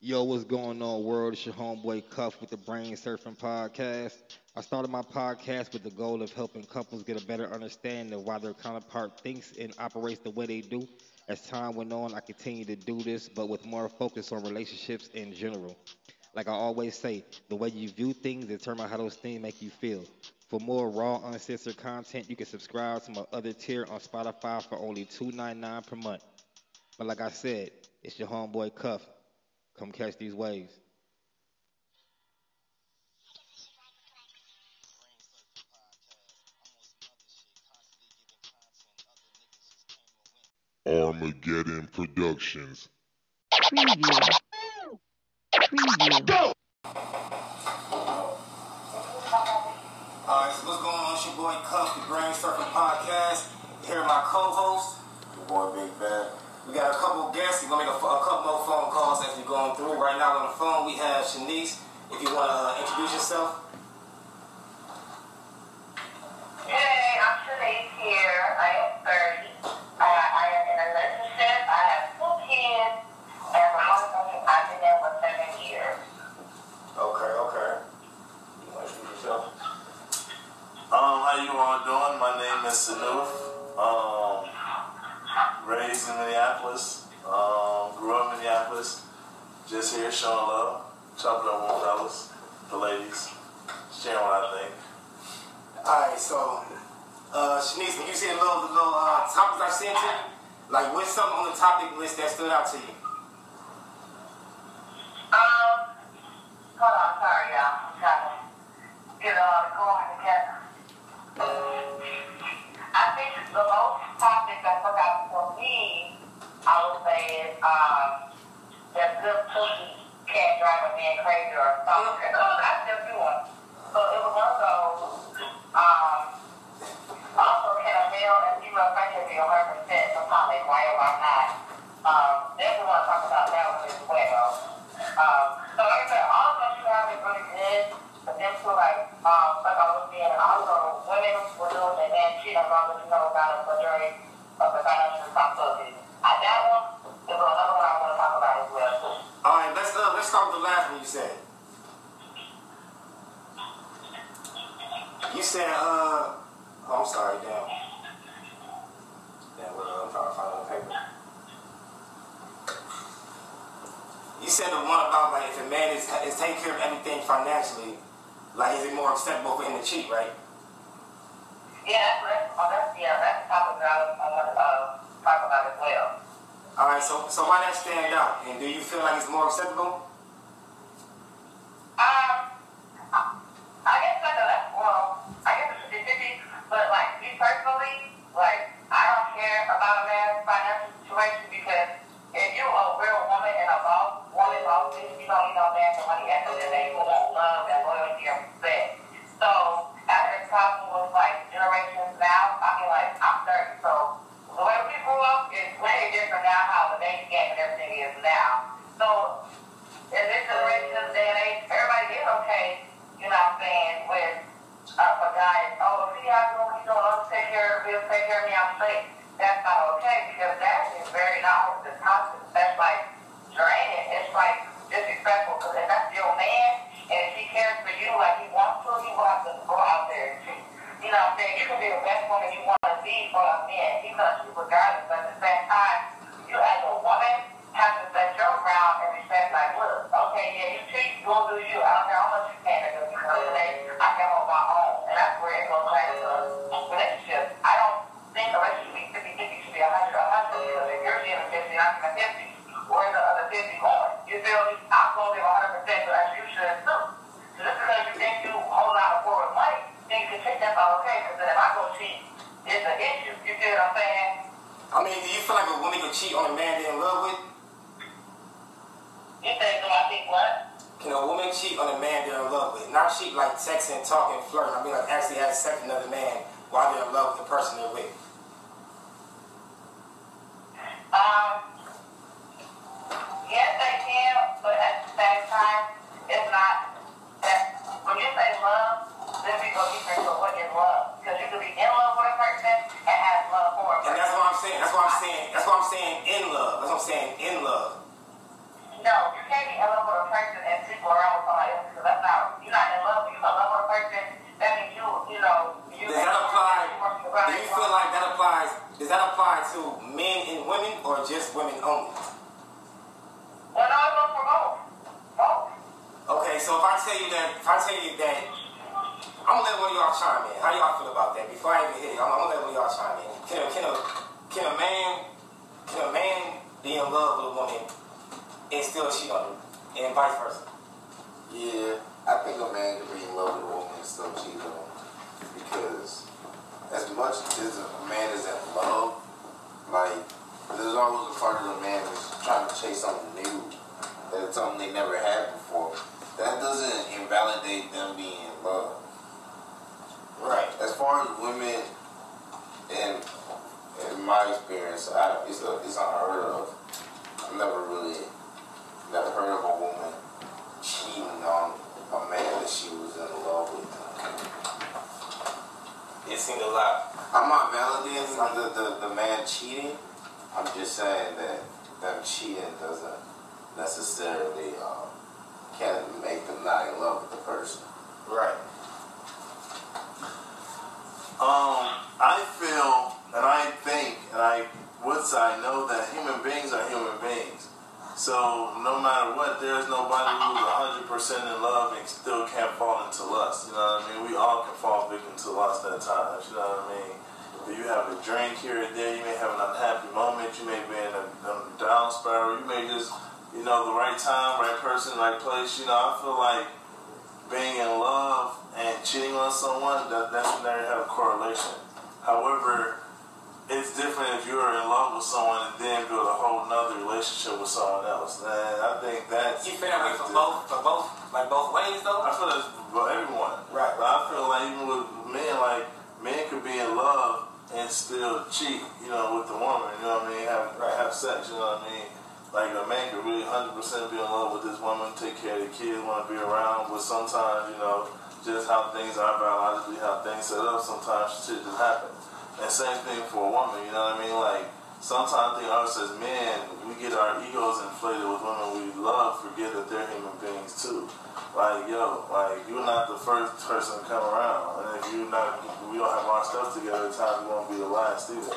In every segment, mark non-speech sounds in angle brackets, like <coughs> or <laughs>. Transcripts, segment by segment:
Yo, what's going on, world? It's your homeboy Cuff with the Brain Surfing Podcast. I started my podcast with the goal of helping couples get a better understanding of why their counterpart thinks and operates the way they do. As time went on, I continue to do this, but with more focus on relationships in general. Like I always say, the way you view things determines how those things make you feel. For more raw, uncensored content, you can subscribe to my other tier on Spotify for only $2.99 per month. But like I said, it's your homeboy Cuff. Come catch these waves. Armageddon Productions. Preview. Preview. Alright, so what's going on? It's your boy Cuff, the Brain Surfing Podcast. Here are my co-hosts, your boy Big Bad. We got a couple guests. We're gonna make a, a couple more phone calls as we're going through. Right now on the phone we have Shanice. If you wanna uh, introduce yourself. Hey, I'm Shanice here. I am 30. Uh, I am in a relationship. I have two kids. And my husband, I've been there for seven years. Okay, okay. You wanna introduce yourself? Um, how you all doing? My name is Sanouf. Um, raised in Minneapolis. Um, grew up in Minneapolis. Just here showing love. Chopping up with fellas, the ladies, sharing what I think. Alright, so uh Shanice, when you see the little the little uh, topics I sent you, like what's something on the topic list that stood out to you? Um, hold on, sorry, y'all. I'm trying to get it all going together. I think the most topic a crazy or something. Oh, I still do one. So it was one of those. Um, also, can a male and female friendship be 100% the topic, right or why not? Um, definitely want to talk about that one as well. Um, said uh oh I'm sorry, damn. Damn, what I'm trying to find on paper. You said the one about like if a man is is taking care of everything financially, like is it more acceptable for him to cheat, right? Yeah, that's, oh, that's, yeah, that's the topic that I want to uh, talk about as well. Alright, so so why that stand out? And do you feel like it's more acceptable? Boss, bitch, you don't need no for money at the end of the day. You want love and loyalty and respect. So after this problem with like generations now, I mean like I'm 30, so the way we grew up is way different now how the dating game and everything is now. So in this generation, day and age, everybody is okay, you know what I'm saying, with uh, a guy, oh, see how you you don't take care of me, take care of me, I'm safe. That's not okay because that is very not the toxic. That's like draining. It's like disrespectful because if that's your man and if he cares for you like he wants to, he will have to go out there. You know what I'm saying? You can be the best woman you want to be for a man. He's going to cheat regardless. But at the same time, you as a woman have to set your ground and respect like, look, okay, yeah, you cheat, you'll do you. I don't care an issue. You feel what I'm saying? I mean, do you feel like a woman can cheat on a man they're in love with? You think, do I think what? Can a woman cheat on a man they're in love with? Not cheat like texting, talking, flirting. I mean, like actually have sex with another man while they're in love with the person they're with. Um, yes, they can, but and love for a And that's what I'm saying. That's what I'm saying. That's what I'm saying. In love. That's what I'm saying. In love. No, no, you can't be in love with a person and sleep around with somebody else because that's not, you're not in love. You're in love with a person, that means you, you know, you. Does that apply? Do you feel like that applies? Does that apply to men and women or just women only? Well, no, it goes for both. Both. Okay, so if I tell you that, if I tell you that, I'm gonna let one of y'all chime in. How y'all feel about that? Before I even hit it, I'm, I'm gonna let one of y'all chime in. Can a, can a, can a man, can a man be in love with a woman and still cheat on her, and vice versa? Yeah, I think a man can be in love with a woman and still cheat on her. Because as much as a man is in love, like there's always a part of the man that's trying to chase something new, that's something they never had before. That doesn't invalidate them being in love. Right. As far as women, in in my experience, I, it's a, it's unheard of. I've never really never heard of a woman cheating on a man that she was in love with. It seemed a lot. I'm not validating the, the, the man cheating. I'm just saying that them cheating doesn't necessarily um, can make them not in love with the person. Right. Um, I feel and I think and I would say I know that human beings are human beings. So no matter what, there's nobody who's hundred percent in love and still can't fall into lust. You know what I mean? We all can fall victim to lust at times. You know what I mean? If you have a drink here and there, you may have an unhappy moment. You may be in a, a down spiral. You may just, you know, the right time, right person, right place. You know, I feel like being in love and cheating on someone, that should have a correlation. However, it's different if you're in love with someone and then build a whole nother relationship with someone else. And I think that's. You feel that way for both, for both, like both ways though? I feel that's for everyone. Right. But I feel like even with men, like, men could be in love and still cheat, you know, with the woman, you know what I mean? Have, Right. have sex, you know what I mean? Like a man could really 100% be in love with this woman, take care of the kids, want to be around, but sometimes, you know, just how things are biologically, how things set up, sometimes shit just happens. And same thing for a woman, you know what I mean? Like, sometimes I think us as men, we get our egos inflated with women we love, forget that they're human beings too. Like, yo, like, you're not the first person to come around. And if you're not, we don't have our stuff together, at times won't be the last either.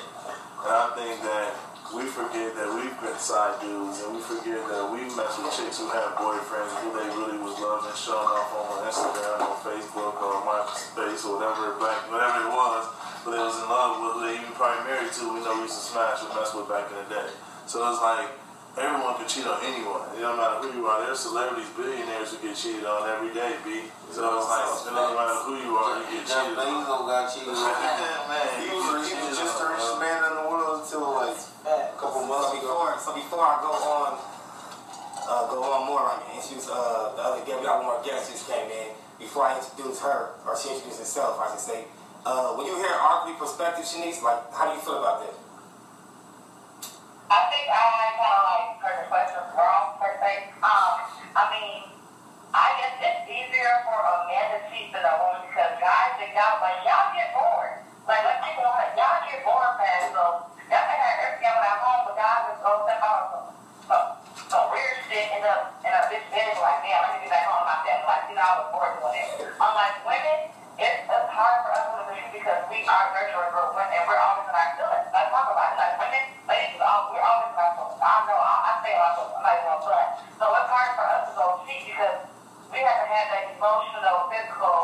And I think that we forget that we've been side dudes, and we forget that we mess with chicks who have boyfriends who they really was loving, showing off on Instagram or Facebook or MySpace or whatever, back, whatever it was, but they was in love with who they even probably married to. We know we used to smash and mess with back in the day. So it's like everyone can cheat on anyone. It don't matter who you are. There's celebrities, billionaires who get cheated on every day, B. So it's like it doesn't matter who you are, you get Jeff cheated on. Bezos got cheated on. <laughs> Man, He was, he was just the richest man in the world until like a couple So months ago. before, so before I go on, uh, go on more, I can introduce uh, the other guest. We got one more guest just came in. Before I introduce her, or she introduce herself, I should say. Uh, when you hear arguing perspective, Shanice, like, how do you feel about that? I think I kind of like heard the question wrong per se. Um, I mean, I guess it's easier for a man to cheat than a woman because guys, they y'all like y'all get bored. Like let's take it on it. Y'all get bored fast, so y'all can have everything at home, but guys just go step out some, some, some weird shit in a in a like, damn, let me get back home about that. Like, you know, I was. Unlike women, it's, hard for us to cheat because we are nurturing group and we're always in our feelings. Let's talk about it. Like women, ladies, we're always in our feelings. I know, I, I say a lot, gonna play. So it's hard for us to go cheat because we haven't had that emotional, physical,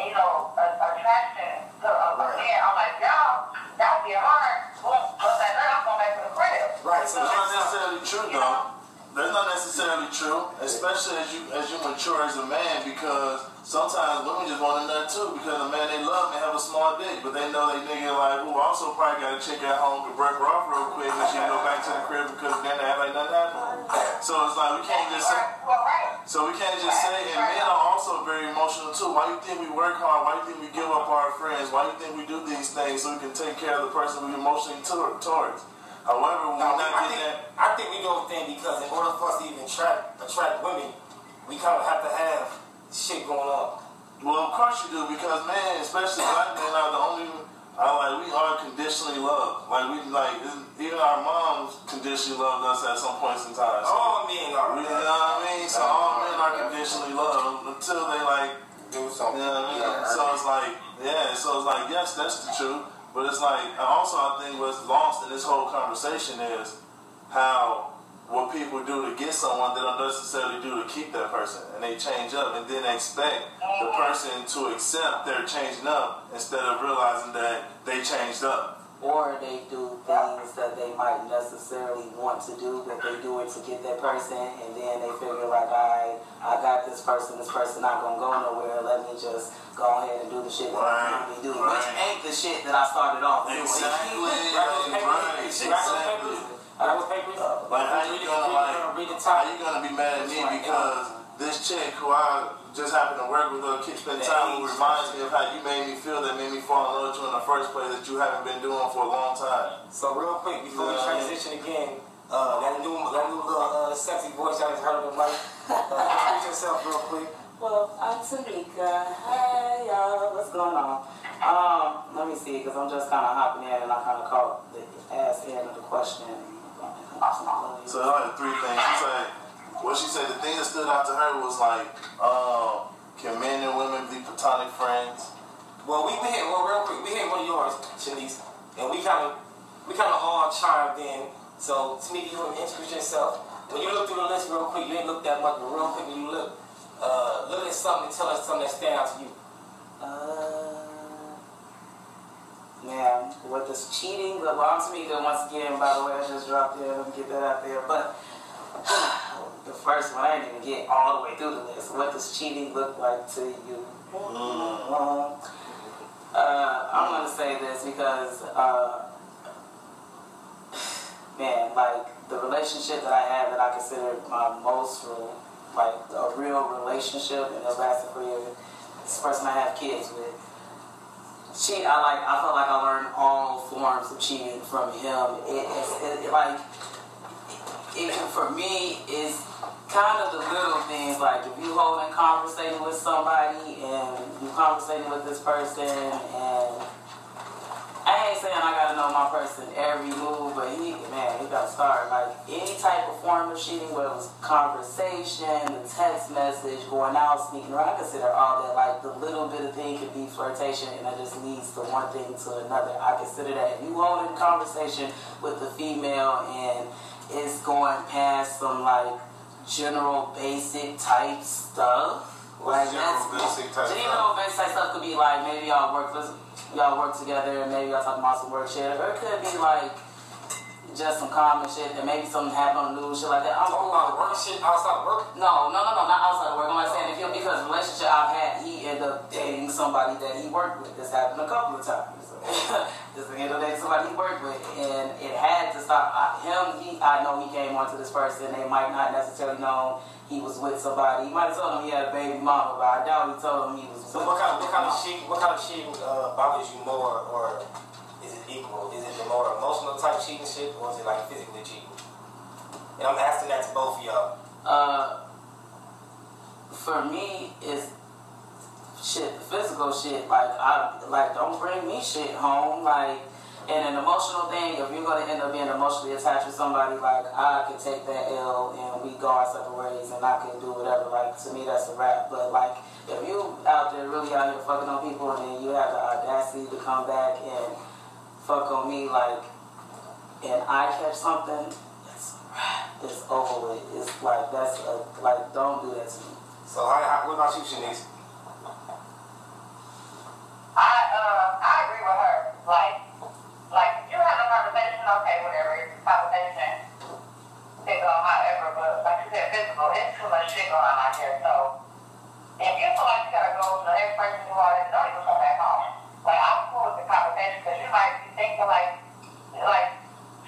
you know, uh, attraction to a a man. I'm like, y'all, y'all get hard. Boom, but that I'm going back to the crib. Right, so That's not necessarily true, though. That's not necessarily true, especially as you as you mature as a man, because sometimes women just want a nut too, because the man they love may have a small dick, but they know they nigga like who also probably got a chick at home to break her off real quick, and she can go back to the crib because then they act like nothing happened. So it's like we can't just say. So we can't just say, and men are also very emotional too. Why you think we work hard? Why you think we give up our friends? Why you think we do these things so we can take care of the person we emotionally towards? However, when No, we're I not think, that, I think we go within because in order for us to even attract attract women, we kind of have to have shit going on. well, of course you do, because man, especially black men, are the only. I like we are conditionally loved. Like we like even our moms conditionally loved us at some points in time. So All men are. you know unconditionally love them until they like Do something. you know what I mean? Yeah, So it's like, yeah, so it's like, yes, that's the truth. But it's like, also I think what's lost in this whole conversation is how what people do to get someone they don't necessarily do to keep that person. And they change up and then expect the person to accept they're changing up instead of realizing that they changed up. Or they do things that they might necessarily want to do, but they do it to get that person, and then they figure like, alright, I got this person, this person not gonna go nowhere. Let me just go ahead and do the shit that I Right, normally do, which ain't the shit that I started off doing. Exactly, Right, right, exactly. exactly. Right with papers. Like how you gonna like how you gonna be mad at me because uh, this chick who I just happen to work with or keep spend time with reminds me of how you made me feel that made me fall in love with you in the first place that you haven't been doing for a long time. So real quick, before we transition again, uh, that new, that new little uh, sexy voice I just heard of the mic. Uh, introduce <laughs> yourself real quick. Well, I'm Tamika. Hey, y'all. What's going on? Um, let me see, because I'm just kind of hopping in and I kind of caught the ass end of the question. So I like three things. She said what she said the thing that stood out to her was like, um, can men and women be platonic friends? Well, we, we hit well real quick. We hit one of yours, Shanice, and we kind of we kind of all chimed in. So Tamika, you want to introduce yourself? When you look through the list real quick, you ain't look that much, but real quick you look, uh, look at something and tell us something that stands out to you. Uh, man, what does cheating look well, I'm Tamika once again, by the way, I just dropped it. Let me get that out there. But the first one, I didn't even get all the way through the list. What does cheating look like to you? Um, uh, I'm to say this because, uh, man, like the relationship that I have that I consider my most real, like a real relationship and it lasted for. This person I have kids with. Cheat, I like. I felt like I learned all forms of cheating from him. It, it, it like, it, for me, is kind of the little things like if you holding conversating with somebody and you conversating with this person and I ain't saying I gotta know my person every move, but he man, he gotta start like any type of form of cheating, whether it was conversation, the text message, going out, sneaking around. I consider all that like the little bit of thing could be flirtation, and that just leads to one thing to another. I consider that if you holding conversation with the female and it's going past some like general basic type stuff. Like general that's- basic type general basic type stuff could be like maybe y'all work y'all work together and maybe y'all talk about some work shit, or it could be like just some common shit and maybe something happened on the news, shit like that. I'm Talking about with work shit outside of work. no, no, no, no, not outside of work. I'm not saying if you because the relationship I've had, he ended up dating somebody that he worked with. This happened a couple of times. <laughs> Just ended up dating somebody he worked with, and it had to stop. I, him, he, I know he came onto this person. They might not necessarily know he was with somebody. He might have told him he had a baby mama, but I doubt he told him he was. So what kind of what kind of cheating what kind of cheating uh, bothers you more, or equal? Is it the more emotional type cheating shit, or is it like physically cheating? And I'm asking that to both of y'all. Uh, for me, is shit, physical shit. Like I like, don't bring me shit home. Like, and an emotional thing. If you're gonna end up being emotionally attached to somebody, like I could take that L and we go our separate ways, and I can do whatever. Like to me, that's a wrap. But like, if you out there really out here fucking on people, and then you have the audacity to come back and fuck on me, like, and I catch something, it's. It's over with. It's like that's a, like don't do that to me. So how, how, what about you, Shanice? I uh I agree with her. Like like you have a conversation, okay, whatever, it's a conversation. It go however, but like you said, physical, it's too much shit going on out here. So if you feel like you gotta go to the next person do all this, don't even come back home. Like I'm cool with the conversation because you might be thinking like like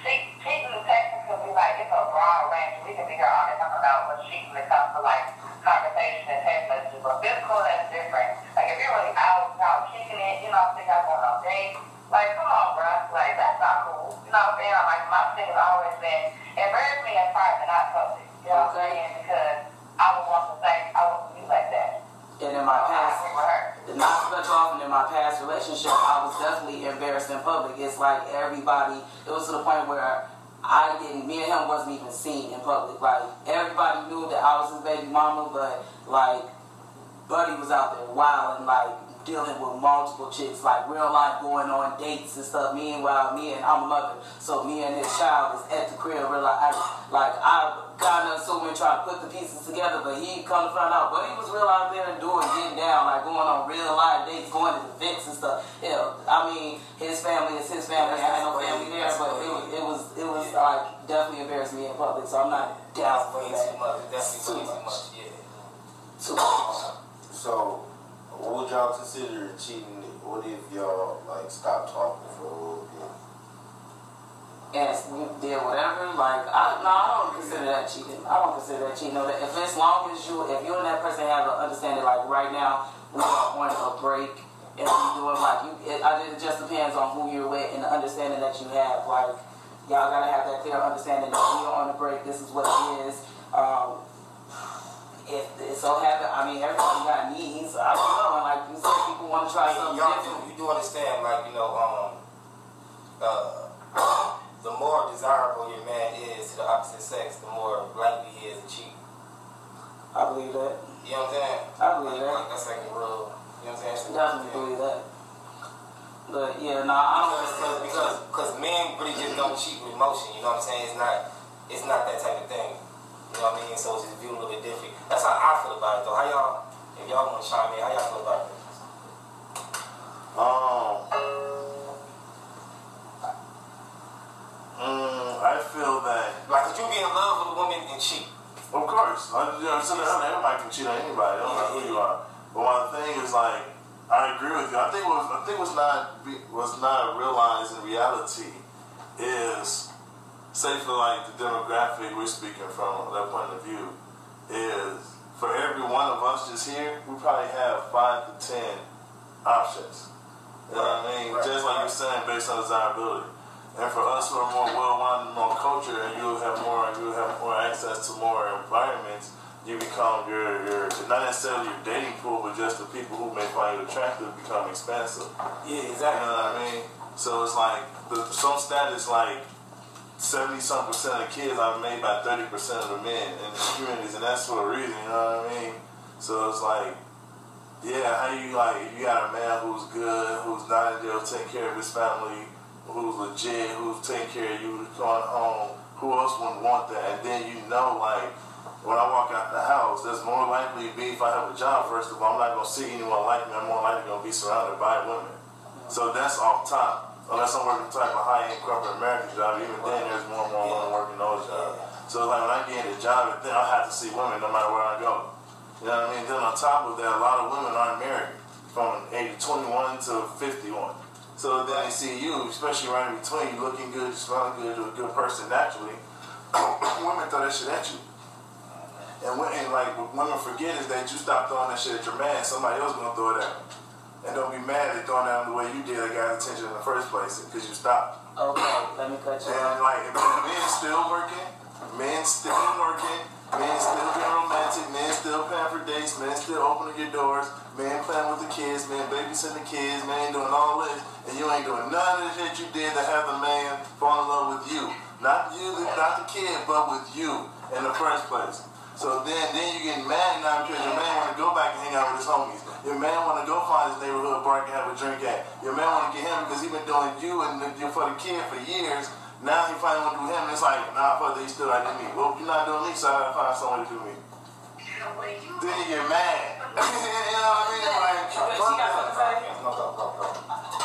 cheating and texting could be like it's a broad range. We can be here all the time about what cheating when it comes to like conversation and text messages. But physical that's different. Like if you're really out, out kicking it, you know, think I'm going on dates. Like, come on, bro. Like, that's not cool. You know what I'm saying? Like, my thing has always been, embarrass me in private, not public. You know what I'm saying? Because I would want to say, I would be like that. And in my past, not you off, in my past relationship, I was definitely embarrassed in public. It's like everybody. It was to the point where I didn't. Me and him wasn't even seen in public. Like everybody knew that I was his baby mama, but like Buddy was out there wild and like dealing with multiple chicks, like real life going on dates and stuff. Meanwhile, me and I'm a mother, so me and this child is at the crib. Real like, I, like I kind of assuming trying to put the pieces together, but he come to find out. But he was real out there and doing, getting down, like going on real life dates, going to events and stuff. Hell, I mean, his family is his family. I had no family there, but it was, it was, it was like definitely embarrassed me in public. So I'm not down for that. too much. Definitely Too too much. much. Yeah. Too much. So, what would y'all consider cheating? What if y'all like stop talking for a little bit? And we did whatever. Like, I no, I don't consider that cheating. I don't consider that cheating. No, that if as long as you, if you and that person have an understanding, like right now, we are on a break, and we doing like you. It, I, it just depends on who you're with and the understanding that you have. Like, y'all gotta have that clear understanding that we are on a break. This is what it is. Um, if it so happen, I mean, everybody got needs. I don't know. And like you said, people want to try something y'all do, different. you do understand, like, you know, um, uh, the more desirable your man is to the opposite sex, the more likely he is to cheat. I believe that. You know what I'm saying? I believe that. Like, that's like a real, you know what I'm saying? That's a real Definitely thing. believe that. But yeah, nah, I don't Because, because, because men really just don't cheat with emotion, you know what I'm saying? It's not, it's not that type of thing. You know what I mean? So it's just viewed a little bit different. That's how I feel about it though. How y'all, if y'all want to chime in, how y'all feel about it? Um, mm, I feel that, Like, could you be in love with a woman and cheat? of course, I- you know, so everybody can cheat on anybody. I don't know who you are. But one thing is like, I agree with you. I think was I think what's not was not realized in reality is, say for like the demographic we're speaking from that point of view, is for every one of us just here, we probably have five to ten options. You know what I mean? Right. Just like you're saying, based on desirability. And for us who are more well-rounded, more cultured, and you have more, you have more access to more environments, you become your, your not necessarily your dating pool, but just the people who may find you attractive become expansive. Yeah, exactly. You know what I mean? So it's like the, some stat is like seventy some percent of kids are made by thirty percent of the men in the communities, and that's for a reason. You know what I mean? So it's like, yeah, how you like you got a man who's good, who's not in jail, taking care of his family, who's legit, who's taking care of you, who's going home. Who else wouldn't want that? And then you know, like when I walk out the house, there's more likely to be if I have a job. First of all, I'm not gonna see anyone like me. I'm more likely gonna be surrounded by women. So that's off top. Unless I'm working type of high end corporate American job, even then there's more and more women working those jobs. So like when I get in a job, then I have to see women no matter where I go. You know what I mean? Then on top of that, a lot of women aren't married from age 21 to 51. So then they see you, especially right in between, you looking good, smelling good, you're a good person naturally. <coughs> women throw that shit at you. And, when, and like what women forget is that you stop throwing that shit at your man, somebody else gonna throw it at him. And don't be mad at throwing at him the way you did that guy's attention in the first place because you stopped. Okay, let me cut you And off. like men still working, men still working, men still being romantic, men still paying for dates, men still opening your doors, men playing with the kids, men babysitting the kids, man doing all this, and you ain't doing none of the shit you did to have the man fall in love with you. Not you, not the kid, but with you in the first place. So then, then you get mad now because your man want to go back and hang out with his homies. Your man want to go find his neighborhood bar and have a drink at. Your man want to get him because he been doing you and you for the kid for years. Now he finally want to do him. It's like, nah, brother, he still like me. Well, you're not doing me, so I gotta find someone to do me. Then you get mad. <laughs> you know what I mean? Like, She got something to say? No, go, go, go.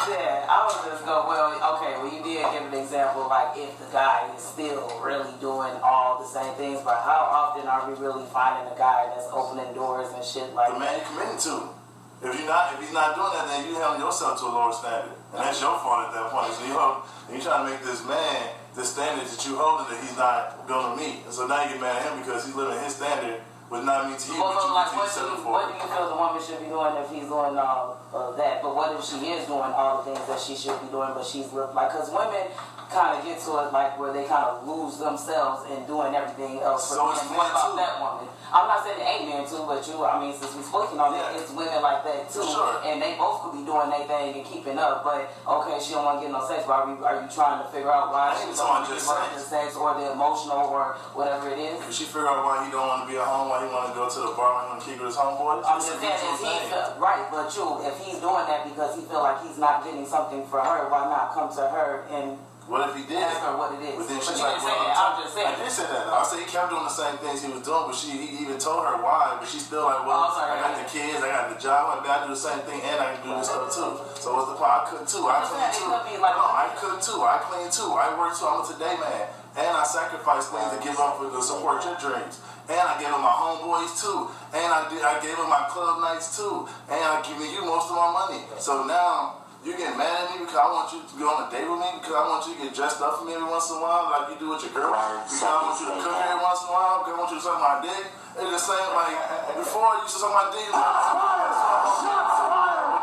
Yeah, I was just go, well, okay, well, you did give an example, like, if the guy is still really doing all the same things, but how often are we really finding a guy that's opening doors and shit like the man you committing to. If you're not, if he's not doing that, then you held yourself to a lower standard, and that's your fault at that point. So you hold, you trying to make this man the standard that you holding that he's not gonna meet. And so now you get mad at him because he's living his standard would not to you, Well, but you like, what do, you, what do you feel the woman should be doing if he's doing all of that? But what if she is doing all the things that she should be doing, but she's like, because women kind of get to it like where they kind of lose themselves in doing everything else. So it's men. men What about too. that woman? I'm not saying it ain't men too, but but you, I mean, since we're speaking on Yeah. it, it's women like that too, Sure. and they both could be doing their thing and keeping up. But okay, she don't want to get no sex. Why are you, are you trying to figure out why I she don't want to get the sex or the emotional or whatever it is? Did she figure out why he don't want to be at home, why he want to go to the bar, why he want to kick with his homeboys? I'm just saying, if mutual he feel, right, but you, if he's doing that because he feel like he's not getting something for her, why not come to her and What if he did? ask her what it is? But then But she's you like, say that. I'm just saying. I did say that. Though. I said he kept doing the same things he was doing, but she he even told her why. But she's still like, well, Oh, sorry, I got the kids, I got the job, I got to do the same thing, and I can do this stuff too. So what's the point? I cook too. I clean too. like- no, I could too. I clean too. I work too. I'm a today man, and I sacrifice things to give up for to support your dreams. And I gave him my homeboys too, and I did. I gave him my club nights too, and I giving you most of my money. So now. you're getting mad at me because I want you to go on a date with me because I want you to get dressed up for me every once in a while like you do with your girl. Because I want you to cook every once in a while because I want you to suck my dick. It's the same like before you used to suck my dick.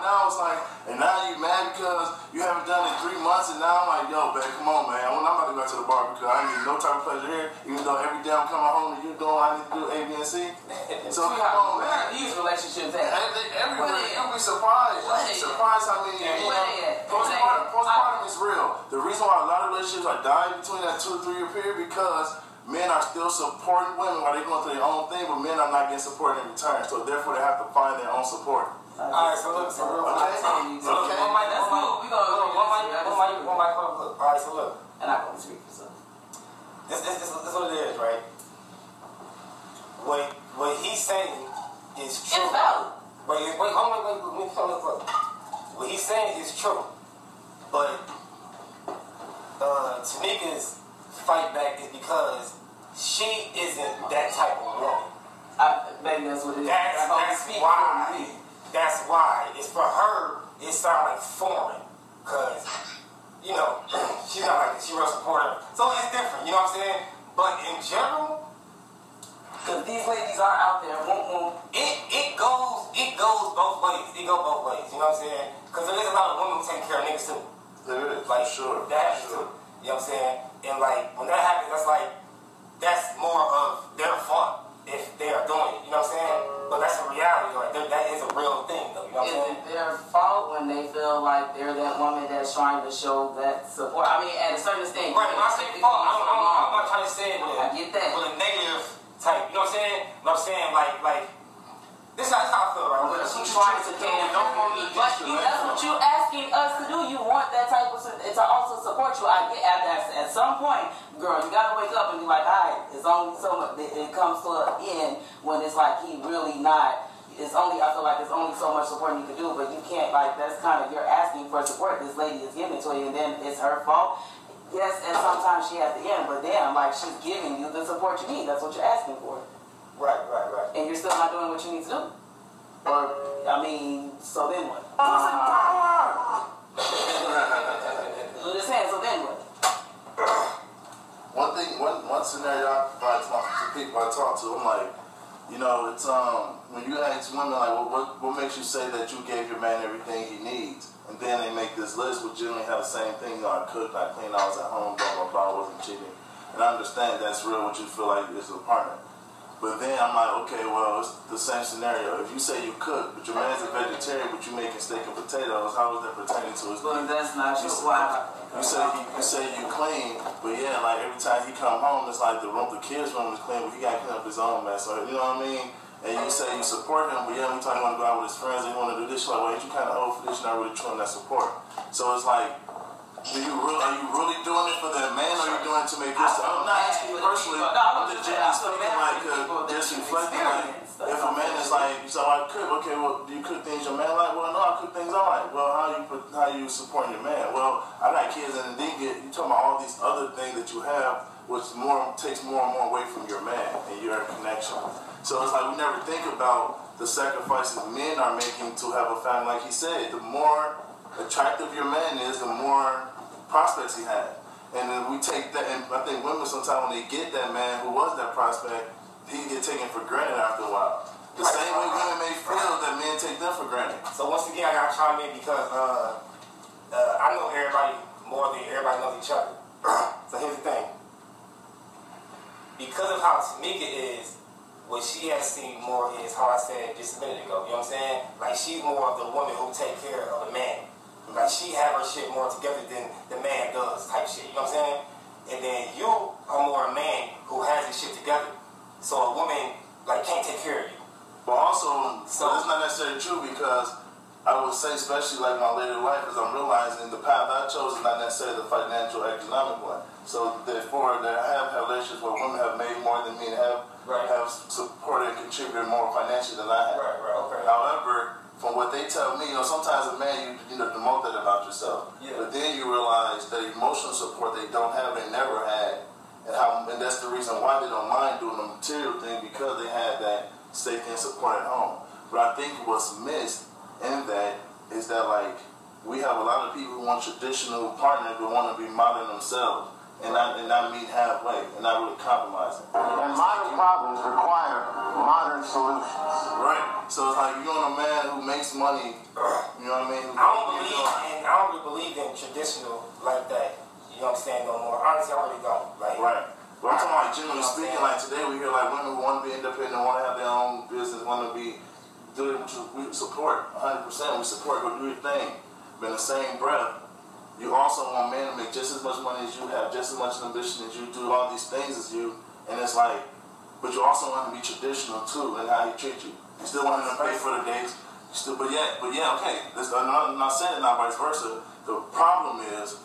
Now it's like, and now you mad because you haven't done it in three months, and now I'm like, yo, babe, come on, man. I'm about to go to the bar because I need no type of pleasure here, even though every day I'm coming home and you doing what I need to do A, B, and C. <laughs> So come on, Where are man. these relationships at? they- Everywhere, Where they you'll be surprised. You'll be surprised how many. Yeah, you know? Postpartum, postpartum is real. The reason why a lot of relationships are dying between that two to three year period because men are still supporting women while they're going through their own thing, but men are not getting support in return. So therefore, they have to find their own support. Alright, so look, so real quick. Okay. Look, Okay. one mic, mic, cool. We gonna- look, one mic, one mic, one mic, hold on, look. Alright, so look. And I go to speak for some. This, this, this, this is what it is, right? What, what he's saying is true. It's valid. Wait, wait, hold on, wait, wait, wait, hold on, hold on. What he's saying is true, but uh, Tamika's fight back is because she isn't that type of woman. I, maybe that's what it is. That's, that's why. That's why. It's for her. It sounds like foreign, cause you know <clears throat> she's not like she real supportive. So it's different. You know what I'm saying? But in general, Because these ladies are out there. It it goes it goes both ways. It goes both ways. You know what I'm saying? Because there is a lot of women who take care of niggas too. There is, Like sure. that happens sure. too. You know what I'm saying? And like when that happens, that's like that's more of their fault if they are doing it. You know what I'm saying? But that's a reality. Like that that is a real thing though. You know what I'm Is it their fault when they feel like they're that woman that's trying to show that support? I mean, at a certain extent. Right, when I say fault, I'm, I'm, I'm not trying to say it with I get that. with a negative type. You know what I'm saying? But I'm saying like like this is how this is how I feel right. But What you you trying to do, cater don't want to But you, that's what you asking us to do. You want that type of su- to also support you. I get at that at some point, girl. You gotta wake up and be like, all right, it's only so much. It, it comes to an end when it's like he really not. It's only I feel like there's only so much support you can do, but you can't like that's kind of you're asking for support. This lady is giving it to you, and then it's her fault. Yes, and sometimes she has the end, but damn, like she's giving you the support you need. That's what you're asking for Right, right, right. and you're still not doing what you need to do. Or, I mean, so then what? I'm <laughs> just saying, so then what? One thing, one one scenario I provide to, to people I talk to, I'm like, you know, it's um when you ask women like, well, what what makes you say that you gave your man everything he needs, and then they make this list, which generally have the same thing. You know, I cooked, I cleaned, I was at home, blah blah blah, I wasn't cheating, and I understand that's real. What you feel like is a partner. But then I'm like, okay, well, it's the same scenario. If you say you cook, but your man's a vegetarian, but you're making steak and potatoes, how is that pertaining to his But needs? that's not You say, Why? you say you, you say you clean, but yeah, like every time he come home, it's like the room, the kids' room is clean, but he got to clean up his own mess. So you know what I mean? And you say you support him, but yeah, every time you want to go out with his friends, and you want to do this, you're like, well, you kind of old for this? You're not really showing that support. So it's like, do you really, are you really doing it for the man, or are you doing it to make yourself? I'm not asking you personally. I'm just generally speaking, like, uh, just reflecting, like, if a man is like, so I cook, okay, well, do you cook things your man like? Well, no, I cook things I like. Well, how you put, how you supporting your man? Well, I got kids, and then get you talking about all these other things that you have, which more takes more and more away from your man and your connection. So it's like we never think about the sacrifices men are making to have a family. Like he said, the more attractive your man is, the more prospects he had. And then we take that, and I think women sometimes when they get that man who was that prospect, he get taken for granted after a while. The Right. same way women may feel that men take them for granted. So once again, I gotta chime in because uh, uh, I know everybody more than everybody knows each other. <clears throat> so here's the thing. Because of how Tamika is, what she has seen more is how I said just a minute ago. You know what I'm saying? Like she's more of the woman who take care of the man. Like she have her shit more together than the man does type shit. You know what I'm saying? And then you are more a man who has his shit together. So a woman like can't take care of you. But also, So- it's not necessarily true because I would say, especially like my later life, because I'm realizing the path I chose is not necessarily the financial, economic one. So therefore, there have had relationships where women have made more than me and have Right. have supported and contributed more financially than I have. Right, right, okay. However, from what they tell me, you know, sometimes a man you you know demote that about yourself, Yeah. but then you realize the emotional support they don't have, they never had, and how and that's the reason why they don't mind doing the material thing because they had that safety and support at home. But I think what's missed in that is that like we have a lot of people who want traditional partners but want to be modern themselves and not and not meet halfway and not really compromising. And modern problems require modern solutions. Right. So it's like you want a man who makes money. You know what I mean? Who I don't you believe know, in I don't really believe in traditional like that. You know what I'm saying no more. Honestly, I really don't. Like Right. But I'm talking like generally speaking, like today we hear like women who want to be independent, want to have their own business, want to be do it, which we support 100. percent We support, go do your thing. But in the same breath, you also want men to make just as much money as you have, just as much ambition as you do, all these things as you, and it's like, but you also want to be traditional too in how he treat you. You still want him to pay for the dates. You still, but yeah, but yeah, okay. This, I'm, not, I'm not saying now, vice versa. The problem is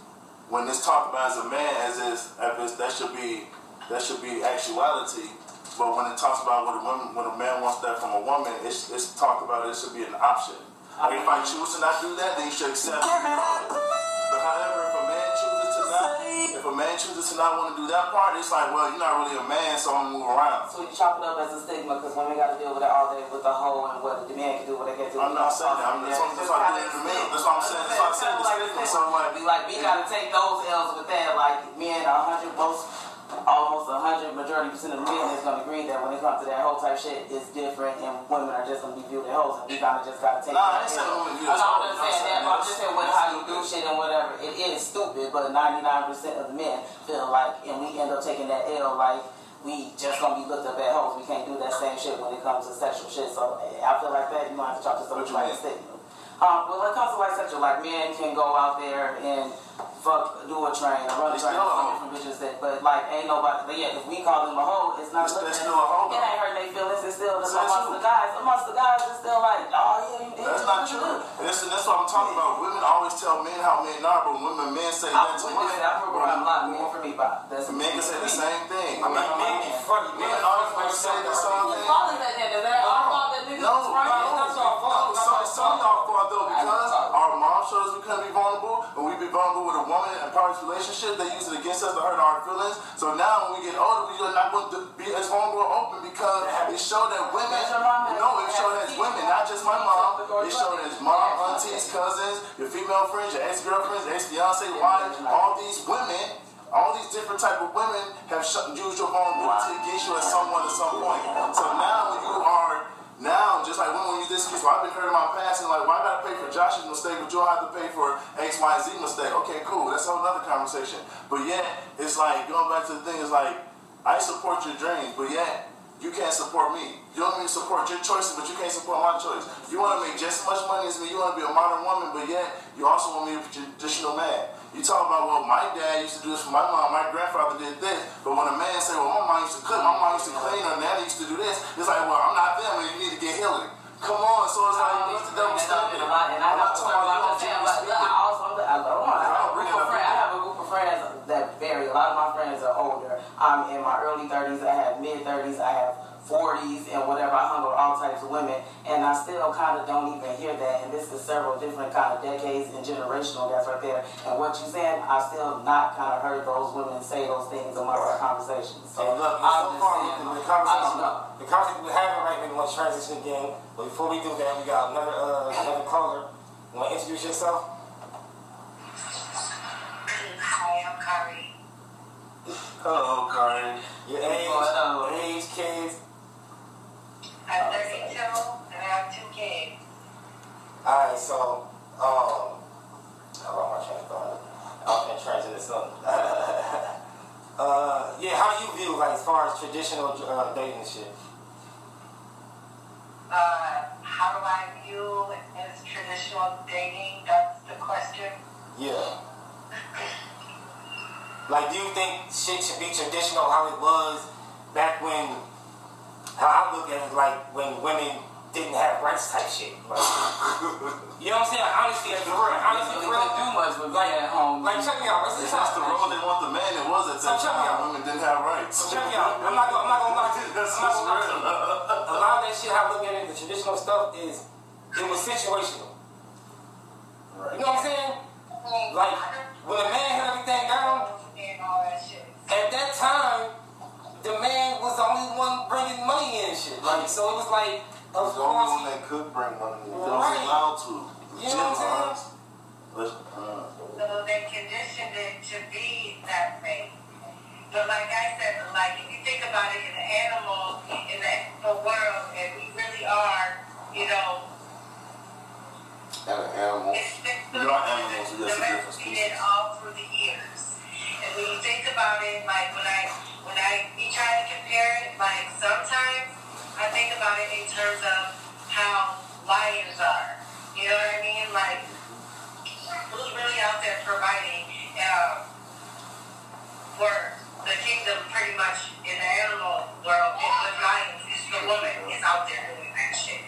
when it's talked about as a man, as is, that should be that should be actuality. But when it talks about what a woman, when a man wants that from a woman, it's, it's talked about it should be an option. Like if I choose to not do that, then you should accept. But however, if a man chooses to not, if a man chooses to not want to do that part, it's like, well, you're not really a man, so I'm gonna move around. So you chop it up as a stigma because women got to deal with it all day with the hoe and what the man can do what they can do. I'm not saying that. I'm just, that's why I did the middle. That's what I'm saying. That's why I said the stigma. So like, Be like, we got to take those L's with that. Like, men, a hundred, most, almost a hundred, majority percent of men is going to agree that when it comes to that whole type shit, it's different and women are just going to be viewed as hoes and we kind of just got to take Nah, I that ain't saying L. women viewed I'm not saying that, I'm just saying with how you do shit and whatever. It is stupid, but 99% of the men feel like, and we end up taking that L like, we just gonna be looked up at hoes. We can't do that same shit when it comes to sexual shit. So I feel like that you might have to talk to somebody like a. Um, but when it comes to like sexual, like men can go out there and fuck, do a train, run a train, still fuck different bitches. That, but like ain't nobody. But yeah, if we call them a hoe, it's not. It's- looked it's at- still a hoe, It ain't hurting their feelings. It's still That's amongst true. the guys. Amongst the guys, it's still like, oh yeah, you did. That's not true. did. And that's, that's what I'm talking about. Women always tell men how men are, but women men say I that to witnessed women. I remember around a lot of men for me, but that's Men can say the same thing. I mean, men be funny. Men always funny. want to say the same thing. fault is that? That our fault that niggas No, no, With a woman in a private relationship, they use it against us to hurt our feelings. So now when we get older, we are not going to be as vulnerable open because it showed that women, That's your mom has- no, it showed as women, not just my mom. It showed as mom, aunties, cousins, your female friends, your ex-girlfriends, ex-fiance, wives, all these women. All these different type of women have used your vulnerability against you at someone at some point. So now when you are now, just like women use this excuse, well, I've been hurt in my past, and like, well, I gotta pay for Josh's mistake, but you don't have to pay for X, Y, Z mistake. Okay, cool. That's a whole other conversation. But yet, it's like going back to the thing. Is like I support your dreams, but yet you can't support me. You don't mean support your choices, but you can't support my choice. You want to make just as much money as me. You want to be a modern woman, but yet you also want me to be a traditional man. You talk about, well, my dad used to do this for my mom, my grandfather did this, but when a man say, well, my mom used to cook, my mom used to clean, or daddy used to do this, it's like, well, I'm not them, and you need to get healing. Come on, so it's like, what's the double standard? And I, and I I'm not talking about you I'm saying, don't like, look, I also, I, hold on, I have a bring group it of up. friends. I have a group of friends that vary. A lot of my friends are older. I'm in my early 30s. I have mid 30s. I have 40s and whatever. I hung with all types of women, and I still kind of don't even hear that. And this is several different kind of decades and generational that's right there. And what you saying, I still not kind of heard those women say those things amongst our conversations. So And look, I'm so just far, saying, the, the conversation, don't know. the conversation we're having right now, we want to transition again. But before we do that, we got another uh, another caller. You want to introduce yourself? Hi, I'm Kari. Hello, Karen. Your age, hello. age, kids. I'm 32 and I have two kids. All right, so um, I lost my train of thought. I was gonna transition to something. <laughs> uh, yeah, how do you view like as far as traditional uh, dating and shit? I view is traditional dating. That's the question. Yeah. Like, do you think shit should be traditional how it was back when, how I look at it, like when women didn't have rights type shit? Like, <laughs> you know what I'm saying? Honestly, like, for real, honestly, really for real. couldn't do much but Like, at home. like, check me out. Listen, If that's the role they want the man, it was at So that check me out. time. Women didn't have rights. Check me out. I'm not gonna, I'm not gonna lie to you. That's I'm not just lie to you. real. A lot of that shit I look at it, the traditional stuff is, it was situational. You know what I'm saying? Mm-hmm. Like, when a man had everything down, And all that at that time, the man was the only one bringing money in and shit. Like, so it was like, of was the only one course, that could bring money. in. They Right. was allowed to. You know what I'm saying? Uh, So they conditioned it to be that way. But like I said, like if you think about it in the animal, in the animal world, and we really are, you know, And an animal. it's been We are animals, we just a different domesticated species. all through the years. And when you think about it, like when I when I we try to compare it, like sometimes I think about it in terms of how lions are. You know what I mean? Like who's really out there providing uh, for the kingdom pretty much in the animal world and with lions it's the woman is out there doing that shit.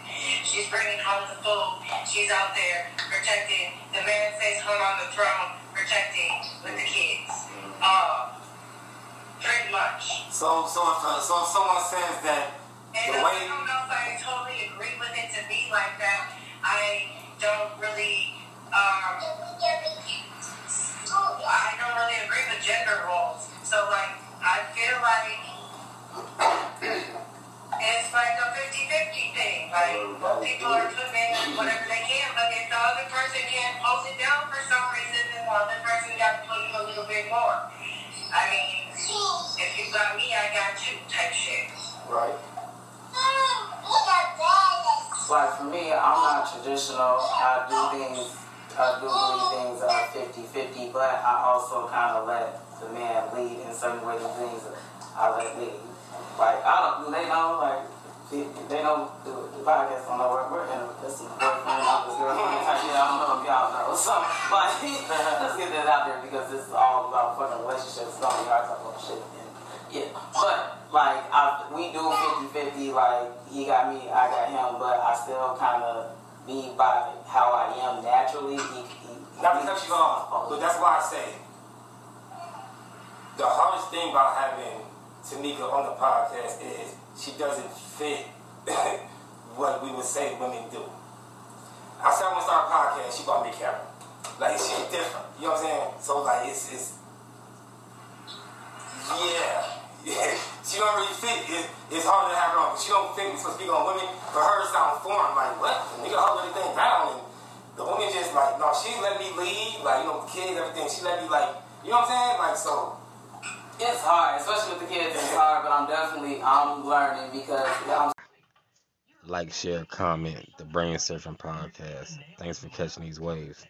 She's bringing home the food. She's out there protecting. The man stays home on the throne protecting with the kids. Uh, pretty much. so, so if, uh, so if someone says that And the I way, don't know if I totally agree with it to be like that. I don't really, um, I don't really agree with gender roles. So like, I feel like it's like a 50-50 thing. Like, people are putting in whatever they can, but if the other person can't hold it down for some reason, then the other person got to put in a little bit more. I mean, if you got me, I got you type shit. right? Like for me, I'm not traditional. I do things, I do believe things are 50-50, but I also kind of let the man lead in certain ways and things I let lead. Like, I don't, do they know, like, they, they know the, the podcast on the work, we're in this is boyfriend, this girlfriend. Type shit, I don't know if y'all know. So, like, <laughs> let's get that out there because this is all about fucking relationships, it's gonna be hard talk about shit. And, yeah, but like I, we do 50-50, like he got me, I got him, but I still kind of be by how I am naturally. He, he, Not to cut you off, but that's why I say the hardest thing about having Tanika on the podcast is she doesn't fit <coughs> what we would say women do. I said I when we start a podcast, she bought me camera. Like she's different. You know what I'm saying? So like it's it's yeah. Yeah, <laughs> she don't really fit. It, it's hard to have her on. She don't fit. We supposed to speak on women. For her, it sounds foreign. Like what? The nigga hold everything down, and the woman just like no. She let me lead. Like you know, kids, everything. She let me like you know what I'm saying? Like so. It's hard, especially with the kids. It's hard, but I'm definitely I'm learning because I'm Like, share, comment. The Brain Surfing Podcast. Thanks for catching these waves.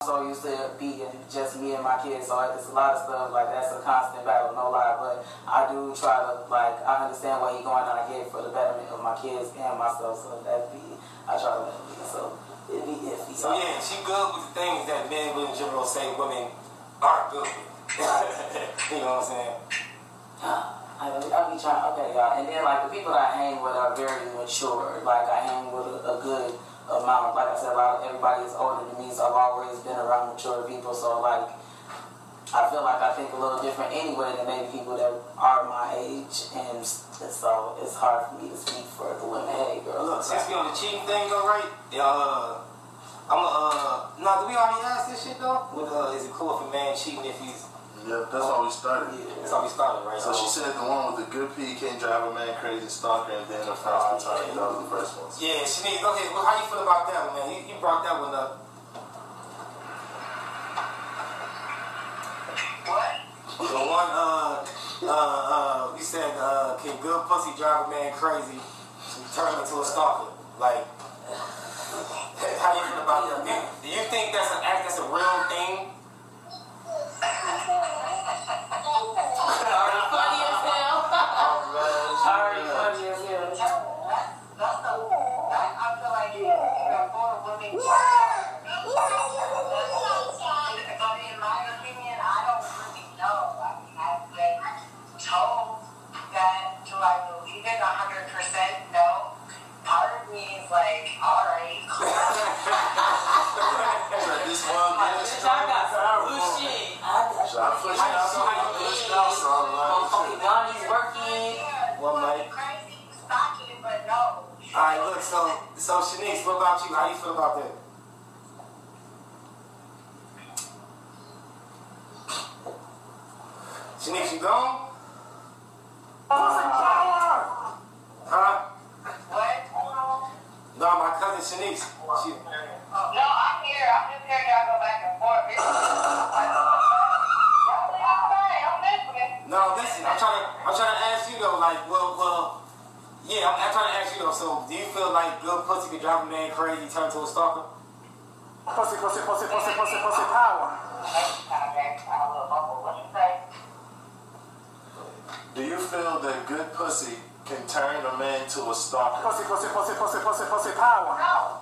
i so used to being just me and my kids, so it's a lot of stuff like that's a constant battle, no lie. But I do try to like I understand what he's going on. I get it for the betterment of my kids and myself, so that be I try to let him be. So it be iffy. So yeah, she good with the things that men would in general say women aren't good with. You know what I'm saying? I be, I be trying, okay, y'all. And then, like, the people that I hang with are very mature. Like, I hang with a, a good amount. Like I said, a lot of, everybody is older than me, so I've always been around mature people. So, like, I feel like I think a little different anyway than maybe people that are my age. And so, it's hard for me to speak for the women. Hey, girl. Look, since we on the cheating thing though, right? Uh, I'm uh, no, do we already ask this shit though? With uh, is it cool if a man cheating if he's? Yeah, that's how we started. That's how we started, right? So she said the one with the good P can't drive a man crazy, stalker, and then a fast retarded. That was the first one. Yeah, she needs. Okay, well, how you feel about that one, man? You, you brought that one up. What? The one, uh, uh, uh, you said, uh, can good pussy drive a man crazy, turn him into a stalker? Like, <laughs> how do you feel about that? Do, do you think that's an act, that's a real thing? Thank you. Shanice, you gone? Huh? What? No, my cousin Shanice. She, No, I'm here. I'm just hearing y'all go back and forth. It's like, y'all say y'all right. I'm listening. no, listen, I'm trying to I'm trying to ask you though, like, well, well, yeah, I'm, I'm trying to ask you though. So, do you feel like good pussy could drive a man crazy, turn to a stalker? Pussy, pussy, pussy, pussy, pussy, pussy power. Next time, next time, little bubble. What you say? Do you feel that good pussy can turn a man to a stalker? Pussy, pussy, pussy, pussy, pussy, pussy power. No,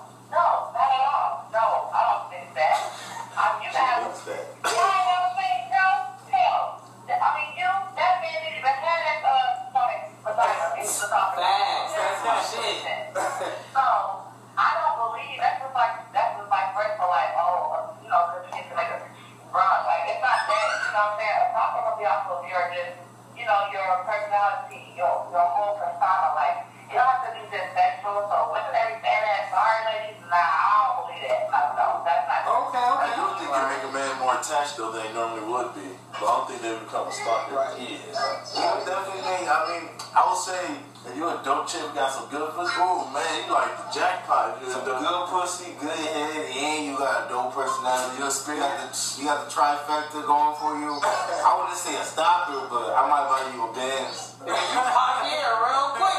attached though they normally would be. But I don't think they become a stalker. Yeah, I definitely think. I mean, I would say If you a dope chick, we got some good pussy. Oh man, you like the jackpot. You some the good pussy, good head, and you got a dope personality. You got the you got the trifecta going for you. <laughs> I wouldn't say a stopper, but I might buy you a Benz. <laughs> You pop in real quick,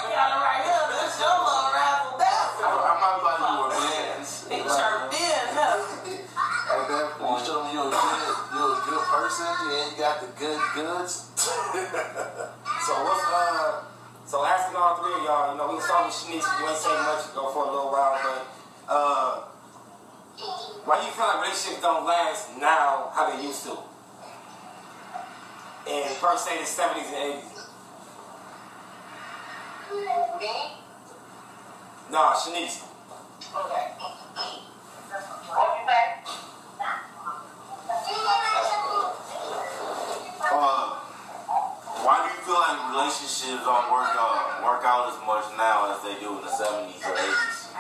the good goods. <laughs> So what's uh? So asking all three of y'all, you know, we start with Shanice. You ain't saying much go for a little while, but uh, why do you feel like relationships don't last now how they used to? In per se the seventies and eighties. Me? Nah, Shanice. Okay. What you say? Feel like relationships don't work out work out as much now as they do in the seventies or eighties?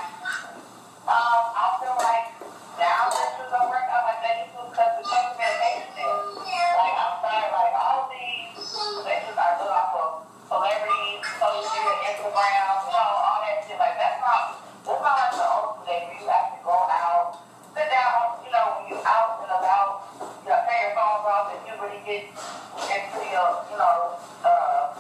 Um, I feel like now is don't work out like they used to because the change. Like, I'm sorry, like, all these relationships are built off of celebrities, social media, Instagram, you know, all that shit. Like, that's not, that's not like the old days where you actually go out, sit down, you know, when you out and about, off you really get into your, you know, uh,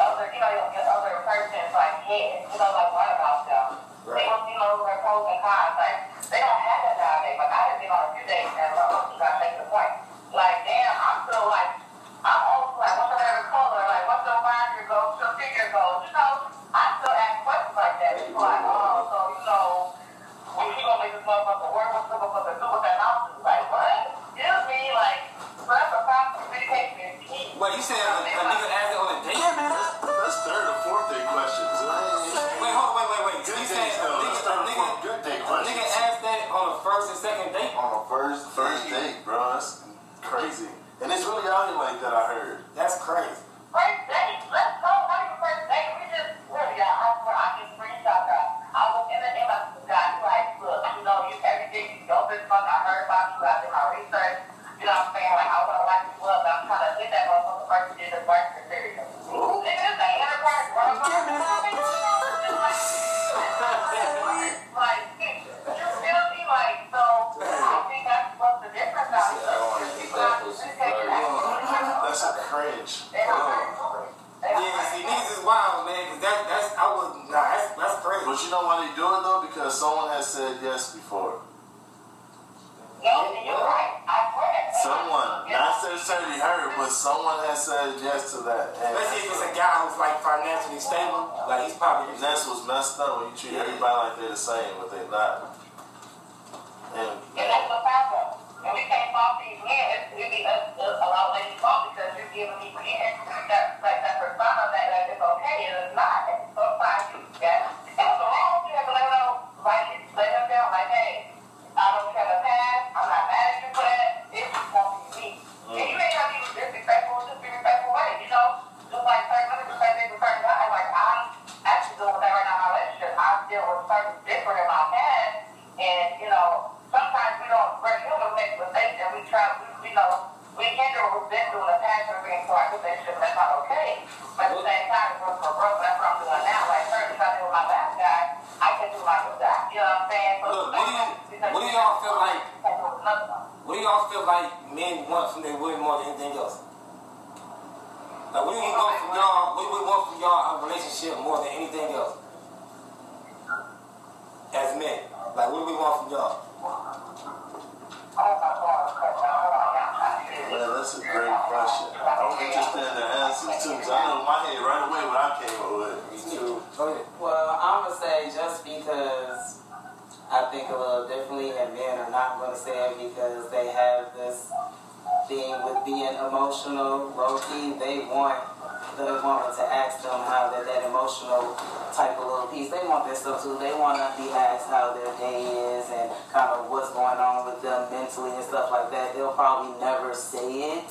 other, you know, your, your other person's like head, you know, like what about them? They don't, you know, their pros and cons. Like they don't have that nowadays. Like I have been on a few dates and I'm you gotta make the point. Like damn, I'm still like I'm now. Like, first, if I do my last guy, I can do my new guy. You know what I'm saying? Look, what do you, what do y'all feel like-. What do y'all feel like men want from their women more than anything else? Like, what do we want from y'all? What do we want from y'all a relationship more than anything else? As men, like, what do we want from y'all? Oh, my God, okay, now, hold on, now, I see it. Man, that's a great question. I'm interested in the answers too, because I know my head right away what I came up with. Me too. Well, I'm gonna say just because I think a little differently, and men are not gonna say it because they have this thing with being emotional, low key. They want the woman to ask them how that that emotional type of little piece. They want that stuff too. They want to be asked how their day is and kind of what's going on with them mentally and stuff like that. They'll probably never say it.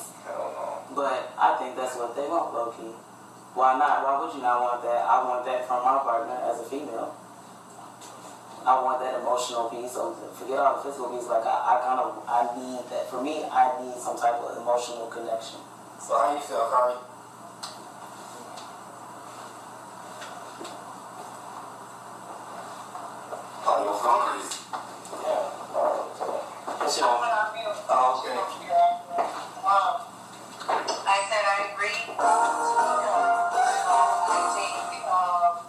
But I think that's what they want, low key. Why not? Why would you not want that? I want that from my partner as a female. I want that emotional piece. So forget all the physical piece. Like I, I kind of, I need that. For me, I need some type of emotional connection. So how you feel, Kari? Oh. Yeah. I. Oh, okay. Um, I said I agree. I think, um,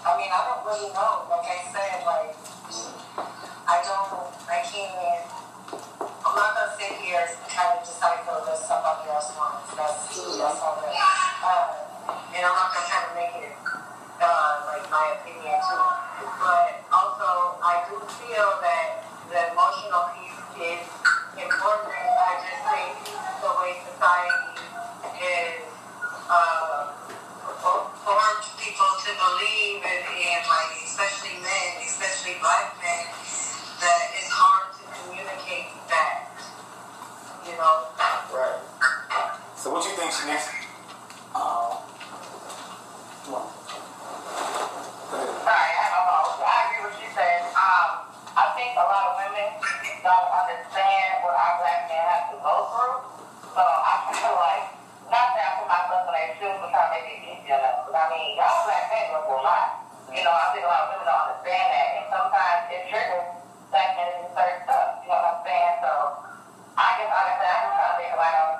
I mean, I don't really know. Like I said, like, I don't, I can't, I'm not gonna sit here and try to decipher what somebody else wants. That's, that's all that. Uh, and I'm not gonna try to make it, uh, like my opinion too. But also, I do feel that the emotional piece is important. I just think the way society is uh, people to believe, and, and like especially men, especially black men, that it's hard to communicate that. You know. Right. So what do you think, Shanice? Don't understand what our black men have to go through. So I feel like, not that I put myself in their shoes to make it easier. But I mean, y'all black men go through a lot. You know, I think a lot of women don't understand that. And sometimes it triggers black men to certain stuff. You know what I'm saying? So I guess honestly, I just try to think about um,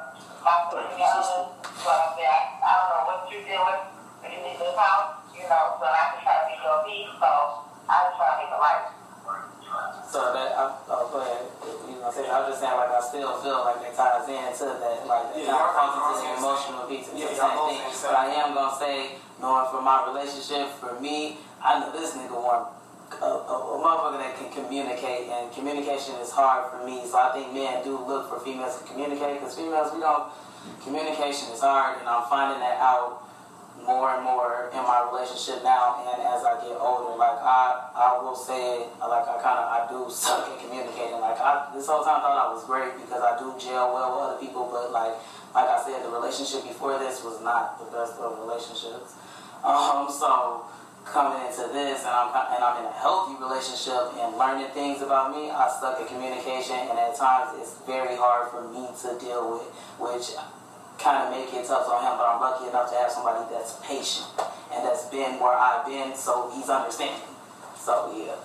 my personality. But I'm saying, I, I don't know what you deal with when you leave this house, you know, but I just try to be your peace. So I just try to make a life. So that, I, oh, go ahead. You know, I'm saying? I was just saying, like, I still feel like it ties into that, like, Yeah, kind of y'all comes both into the emotional piece. It's Yeah, the same thing. But I am gonna say, knowing from my relationship, for me, I know this nigga want a, a, a motherfucker that can communicate, and communication is hard for me. So I think men do look for females to communicate, because females, we don't, communication is hard, and I'm finding that out more and more in my relationship now and as I get older. Like I I will say like I kinda I do suck at communicating. Like I this whole time thought I was great because I do gel well with other people, but like like I said, the relationship before this was not the best of relationships. Um so coming into this and I'm and I'm in a healthy relationship and learning things about me, I suck at communication and at times it's very hard for me to deal with, which kind of make it tough on him, but I'm lucky enough to have somebody that's patient and that's been where I've been, so he's understanding. So yeah,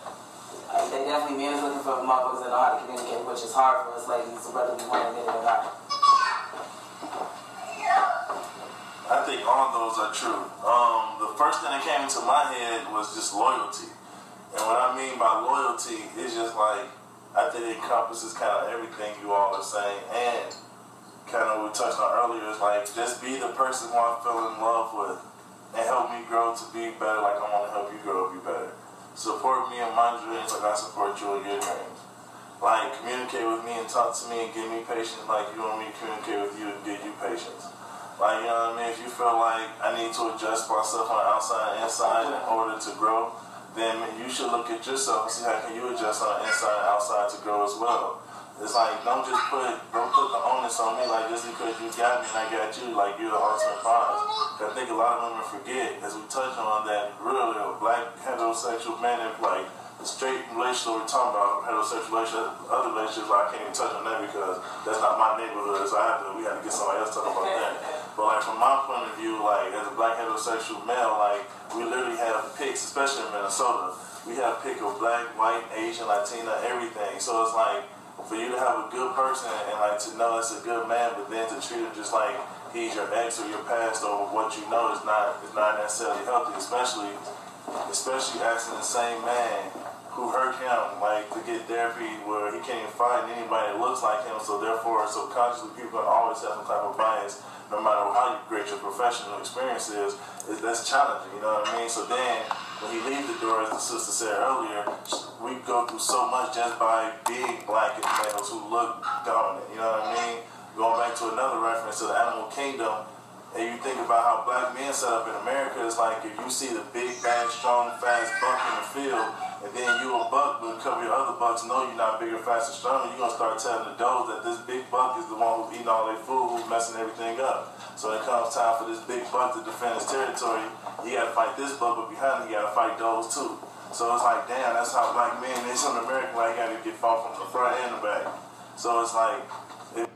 uh, they definitely men is looking for motherfuckers that know how to communicate, which is hard for us ladies, whether we want to admit it or not. I think all those are true. Um, the first thing that came into my head was just loyalty. And what I mean by loyalty is just like, I think it encompasses kind of everything you all are saying. And kind of we touched on earlier is like, just be the person who I fell in love with and help me grow to be better like I want to help you grow to be better. Support me in my dreams like I support you in your dreams. Like, communicate with me and talk to me and give me patience like you want me to communicate with you and give you patience. Like, you know what I mean? If you feel like I need to adjust myself on the outside and inside in order to grow, then you should look at yourself and see how can you adjust on the inside and outside to grow as well. It's like don't just put don't put the onus on me like just because you got me and I got you like you're the ultimate prize. I think a lot of women forget as we touch on that really a black heterosexual men and like the straight relationship we're talking about heterosexual relationship, other relationships like, I can't even touch on that because that's not my neighborhood. So I have to we have to get somebody else to talk about that. But like from my point of view, like as a black heterosexual male, like we literally have picks, especially in Minnesota. We have pick of black, white, Asian, Latina, everything. So it's like for you to have a good person and like to know it's a good man, but then to treat him just like he's your ex or your past or what you know is not is not necessarily healthy, especially especially asking the same man who hurt him like to get therapy where he can't even find anybody that looks like him. So therefore, subconsciously, people are always have some type of bias, no matter how great your professional experience is. that's challenging, you know what I mean? So then, when he leaves the door, as the sister said earlier, we go through so much just by being black and males who look dominant. You know what I mean? Going back to another reference to the animal kingdom, and you think about how black men set up in America, it's like if you see the big, bad, strong, fast buck in the field, and then you a buck, but of your other bucks know you're not bigger, faster, stronger, you're gonna start telling the dogs that this big buck is the one who's eating all their food, who's messing everything up. So it comes time for this big buck to defend his territory, you gotta fight this buck, but behind him you gotta fight those too. So it's like, damn, that's how black men is in America. Like, you gotta get fought from the front and the back. So it's like, it,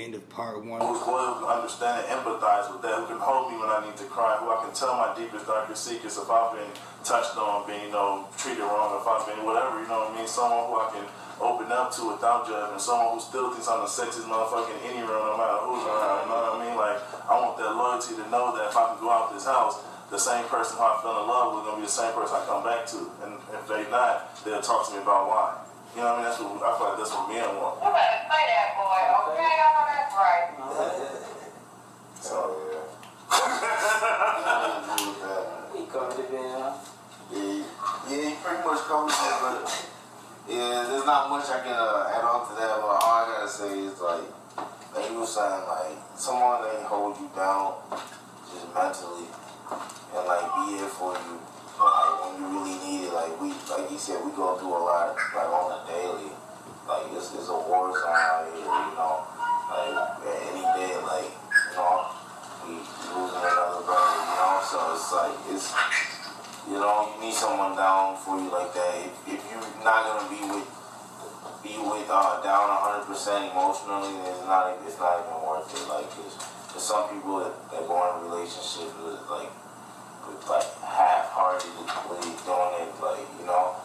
End of part one. who's loyal, who can understand and empathize with that, who can hold me when I need to cry, who I can tell my deepest, darkest secrets if I've been touched on, being, you know, treated wrong, if I've been whatever, you know what I mean? Someone who I can open up to without judgment, someone who still thinks I'm the sexiest motherfucker in any room, no matter who's around, you know what I mean? Like, I want that loyalty to know that if I can go out this house, the same person who I fell in love with is gonna be the same person I come back to. And if they not, they'll talk to me about why. You know what I mean? That's what I feel like that's what men want. You better say that, boy. Okay, I know that's right. So yeah. I agree with that. He covered it, man. Yeah, yeah, he pretty much covered it, but yeah, there's not much I can uh, add on to that. But all I gotta say is like, like you were saying, like someone that hold you down just mentally and like be here for you, like when you really need it. Like we, like he said, we go through a lot, like on a daily. Like it's, it's a war zone out here, you know. Like any day, like you know, we losing another brother, you know. So it's like it's. You know, you need someone down for you like that. If, if you're not gonna be with be with uh, down 100 percent emotionally, then it's not it's not even worth it. Like, cause there's some people that, that go in relationships with like like half-heartedly doing it, like you know.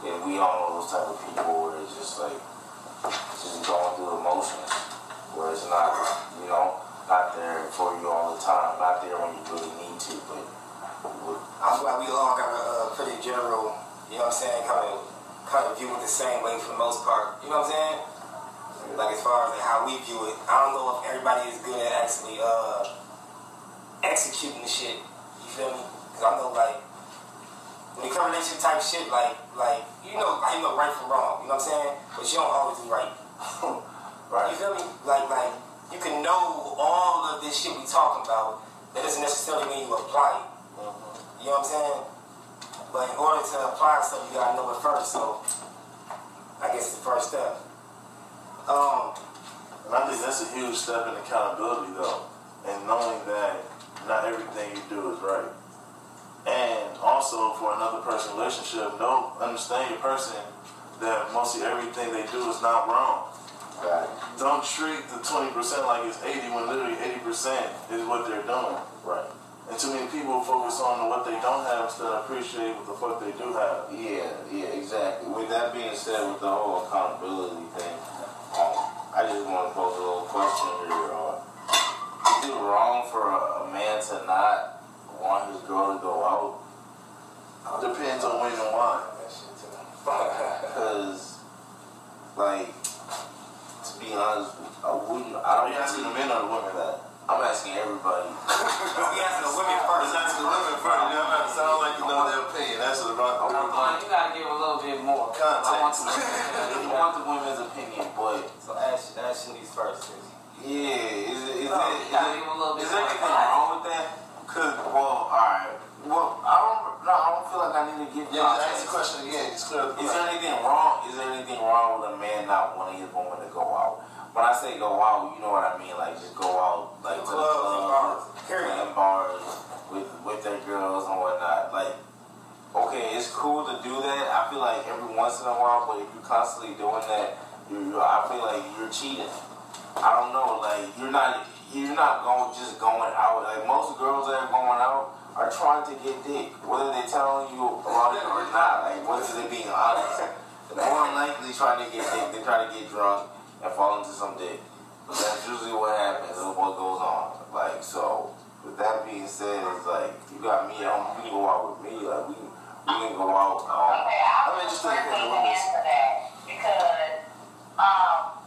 And we all know those type of people where it's just like just going through emotions, where it's not you know not there for you all the time, not there when you really need to, but. with- I feel like we all got a uh, pretty general, you know what I'm saying, kind of kind of view it the same way for the most part. You know what I'm saying? Like as far as like, how we view it, I don't know if everybody is good at actually uh, executing the shit. You feel me? Because I know like when it comes to relationship type shit, like like you know you know right from wrong. You know what I'm saying? But you don't always do right. <laughs> Right. You feel me? Like like you can know all of this shit we talking about. That doesn't necessarily mean you apply it. You know what I'm saying? But in order to apply stuff, you gotta know it first. So I guess it's the first step. Um, And I think that's a huge step in accountability, though, and knowing that not everything you do is right. And also for another person relationship, know, understand your person that mostly everything they do is not wrong. Right. Don't treat the 20% like it's 80 when literally 80% is what they're doing. Right. And too many people focus on what they don't have instead of appreciate what the fuck they do have. Yeah, yeah, exactly. With that being said, with the whole accountability thing, um, I just want to pose a little question here. Uh, is it wrong for a, a man to not want his girl to go out? Depends on when and why. Because, like, to be honest, I wouldn't. I Are don't you asking the men or the women that? I'm asking everybody. <laughs> we asking the women first. Let's ask the women first. You don't have to sound like you know their opinion. That's the wrong. You gotta give a little bit more. I want to <laughs> I want the women's opinion, but So ask, ask Shanice first. sis. Yeah, is, is, it? Is anything wrong with that? Cause well, all right. Well, I don't. No, I don't feel like I need to give. Yeah, just ask the question again. Just clear. Is there anything wrong? Is there anything wrong with a man not wanting his woman to go out? When I say go out, you know what I mean. Like just go out, like the to clubs, the clubs, and bars with with their girls and whatnot. Like, okay, it's cool to do that. I feel like every once in a while, but if you're constantly doing that, you, I feel like you're cheating. I don't know. Like you're not you're not going just going out. Like most girls that are going out are trying to get dick, whether they're telling you about it or not. Like whether they're being honest. More likely trying to get dick, they try to get drunk and fall into some dick. That's usually what happens and what goes on. Like so. With that being said, it's like you got me. I'm, you can go out with me. Like we we can go out. Um, okay, I'm, I'm interested in women's because um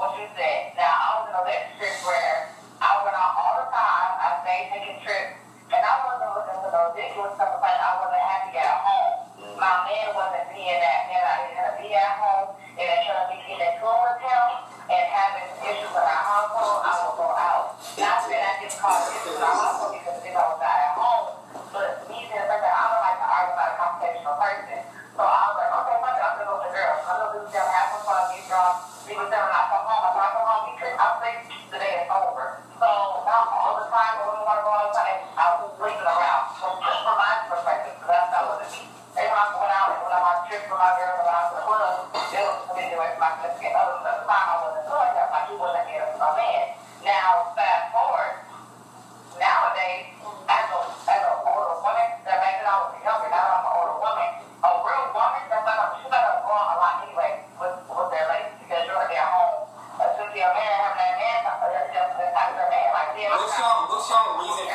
what you said. Now, I was in a relationship where I went out all the time. I stayed taking trips. And I wasn't looking for no ridiculous stuff Like I wasn't happy at home. Mm. My man wasn't being that man. I didn't want to be at home. And trying to be in that a hotel and having issues with our household, I would go out. Not that I didn't cause issues with our household because if I was not at home, but me being a I don't like to argue about a confrontational person. So I was What's your, what's your reason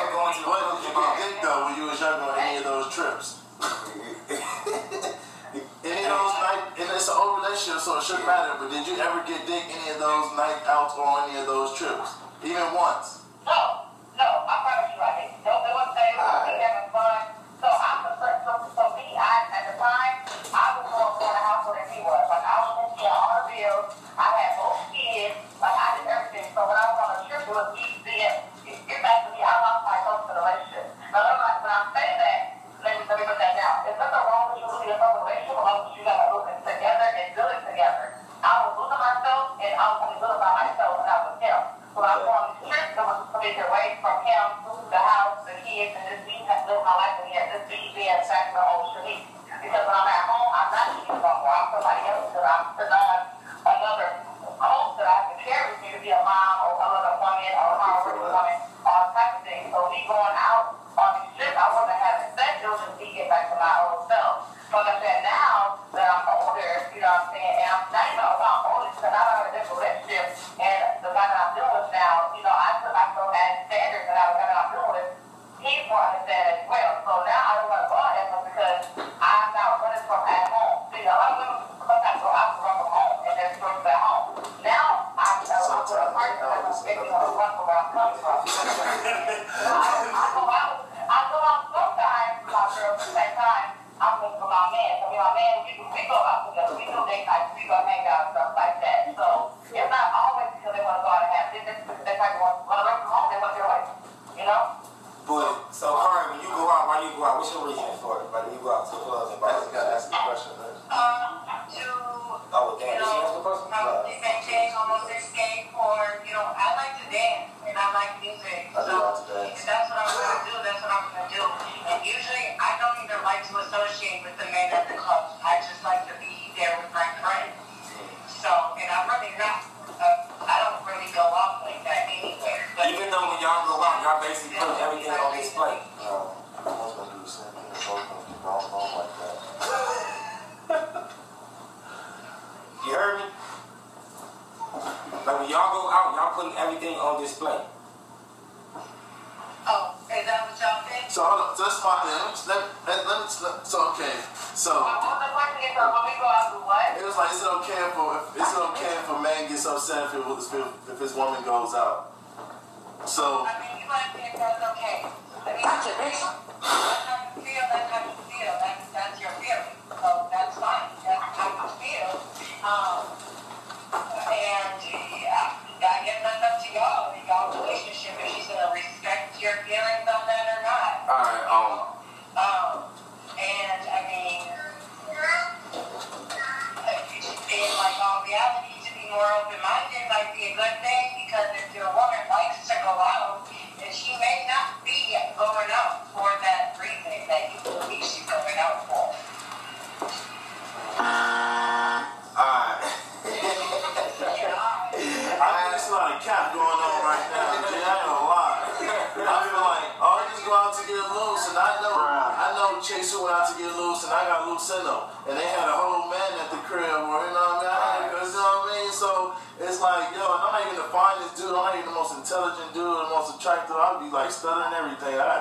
like music.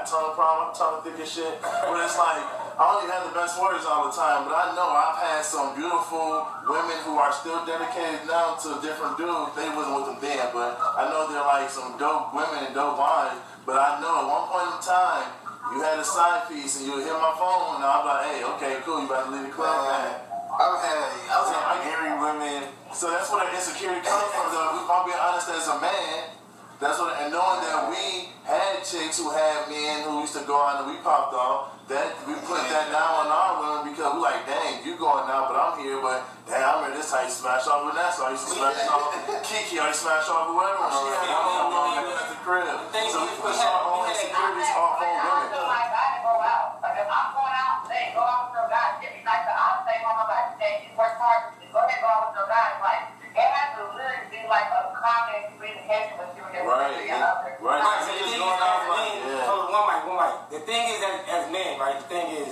Got tongue problem, I'm tongue thick and shit, but it's like. I don't even have the best words all the time, but I know I've had some beautiful women who are still dedicated now to different dudes. They wasn't with them then, but I know they're like some dope women and dope wives. But I know at one point in time, you had a side piece and you would hit my phone, and I'm like, hey, okay, cool, you about to leave the club, man. I've had, I've had married women. So that's where the insecurity comes from, though. If I'm being honest as a man, that's what, and knowing that we had chicks who had men who used to go out and we popped off, that we put that down on our women because we're like, dang, you going out, but I'm here, but dang, I remember this how you smash off with that, so I used to smash off <laughs> Kiki, I used to smash off whoever, when she had her own at the crib. So we push our own insecurities off on I women. like I didn't go out. Like if I'm going out, they go out with your guys. Give me like the I'll stay home. I'm like, hey, you work hard. Go ahead, go out with your guys. Like it has to literally be like a common communication with you and Right, significant other. right. Right, so the thing is, out as men, yeah. hold one mic, one mic. The thing is, as, as men, right, the thing is,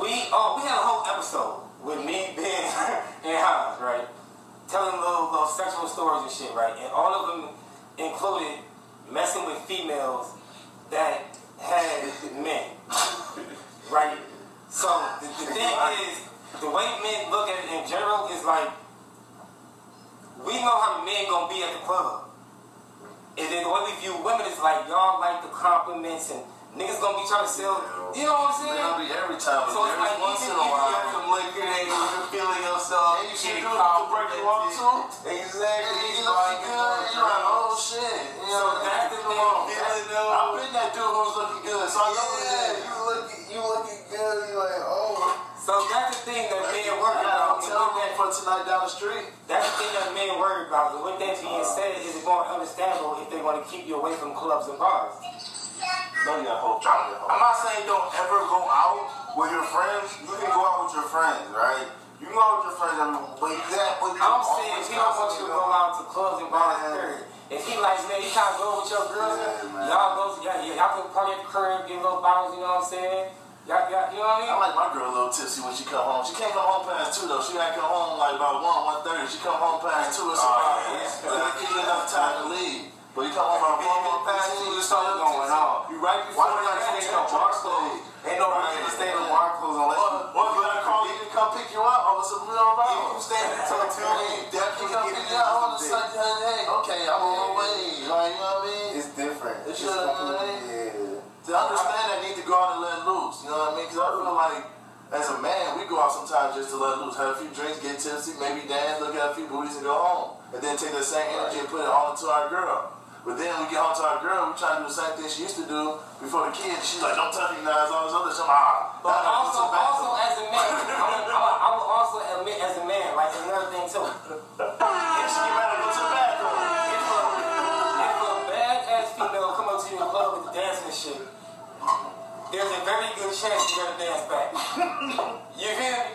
we, oh, we had a whole episode with me, <laughs> Ben, and Hans, right, telling little, little sexual stories and shit, right, and all of them included messing with females that had men, <laughs> right? So the, the thing is, the way men look at it in general is like, we know how the men gonna be at the club. And then the way we view women is like y'all like the compliments and niggas gonna be trying to sell. You know what I'm saying? It'll be every time, So it's like once in a while. have some liquor and you're feeling yourself, And you should do it to break you complimented. too. Exactly. You looking good. You're like, oh shit. You know, So that's the thing. I've been that dude who's looking good, so I know is. you looking, you looking good. You like, oh. So that's the thing that men worry I got a about. And hotel with room that- for tonight down the street. That's the thing that men worry about. And with that being said, is it more understandable if they want to keep you away from clubs and bars? No, you got hope. I'm, I'm not saying don't ever go out with your friends. You can go out with your friends, right? You can go out with your friends, but got. But I'm saying he don't want you to go out to clubs and bars, period. If he like, man, you trying to go with your girls, Yeah, y'all go, y'all, y'all can party at the crib, get little bottles, you know what I'm saying? Y'all, you know what I mean? I like my girl a little tipsy when she come home. She can't come home past two though. She gotta come home like about one, one thirty. She come home past two. Oh, it's Oh, about yeah. gonna give you enough time to leave. But you come home about one, one past two. There's something going on. You right Why before do you gotta stay in no bar clothes? Ain't no reason to stay in no bar clothes unless Or, you. or if you gotta call you to come pick you up, or some real If around. you stay until two, you definitely come pick you up on the in. Sunday. Hey, okay, I'm on my way. Like you know what I mean? It's different. It's It's just- completely- yeah. To understand, I need to go out and let loose. You know what I mean? Because I feel like, as a man, we go out sometimes just to let loose, have a few drinks, get tipsy, maybe dance, look at a few booties, and go home. And then take that same energy and put it all into our girl. But then we get home to our girl, we try to do the same thing she used to do before the kids. She's like, don't touch me now, all this other shit. Ah, But I gotta put also, also as a man, I would, I would, I would also admit as a man, like another thing too. There's a very good chance you're gonna dance back. you hear me?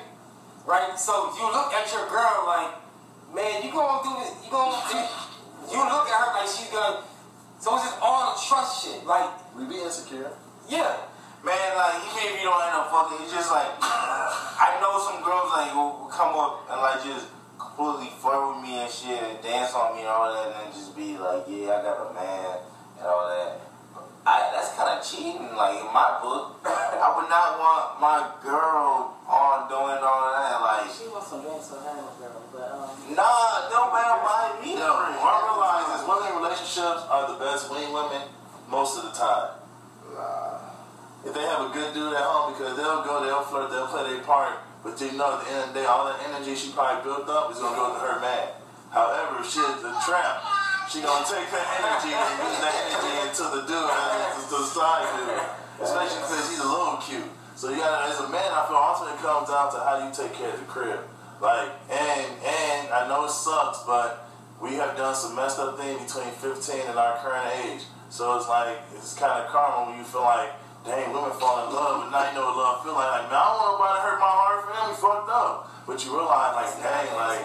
Right? So you look at your girl like, man, you gonna do this, you gonna do you look at her like she's gonna so it's just all the trust shit. Like, We be insecure. yeah. Man, like even if you don't end up fucking, it's just like <sighs> I know some girls like will will come up and like just completely flirt with me and shit and dance on me and all that, and then just be like, yeah, I got a man and all that. I, that's kind of cheating, like in my book. <laughs> I would not want my girl on doing all that. Like, She wants some drinks with her girl, but um, nah, no man buy me You know, what I realize is women in relationships are the best wing women most of the time. If they have a good dude at home, because they'll go, they'll flirt, they'll play their part, but you know at the end of the day, all that energy she probably built up is gonna go to her man. However, if she is the trap, she gonna take that energy and use that energy into the dude, and to the side dude, especially because he's a little cute. So you gotta, as a man, I feel ultimately it comes down to how do you take care of the crib. Like, and and I know it sucks, but we have done some messed up things between 15 and our current age. So it's like it's kind of karma when you feel like, dang, women fall in love, but now you know what love feel like. Like, man, I don't want nobody to hurt my heart. He fucked up. But you realize, like, dang, like.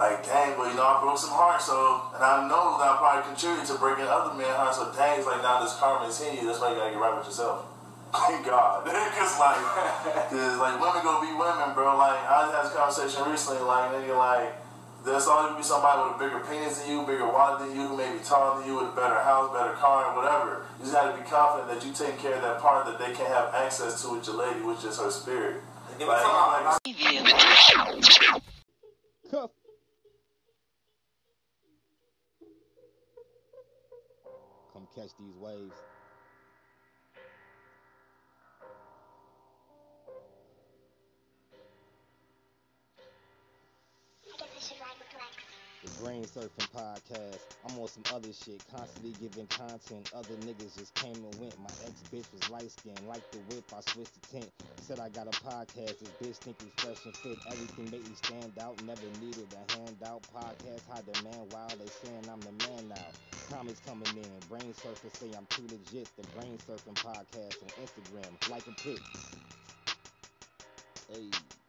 Like, dang, but you know, I broke some hearts. So, and I know that I probably contribute to breaking other men's hearts. So dang, it's like now this karma is in you. That's why you gotta get right with yourself. <laughs> Thank God, <laughs> because like, <laughs> cause like women gonna be women, bro. Like I had this conversation recently, like nigga, like there's always gonna be somebody with a bigger penis than you, bigger wallet than you, who may be taller than you, with a better house, better car, and whatever. You just gotta be confident that you taking care of that part that they can't have access to with your lady, which is her spirit. Give Like, some- like, Cuff. Come catch these waves. Brain Surfing Podcast. I'm on some other shit, constantly giving content. Other niggas just came and went. My ex bitch was light skinned, like the whip. I switched the tint. Said I got a podcast. This bitch think we fresh and fit. Everything make me stand out. Never needed a handout. Podcast high demand. Wow, they saying I'm the man now. Comments coming in. Brain Surfing say I'm too legit. The Brain Surfing Podcast on Instagram. Like a pic. Hey.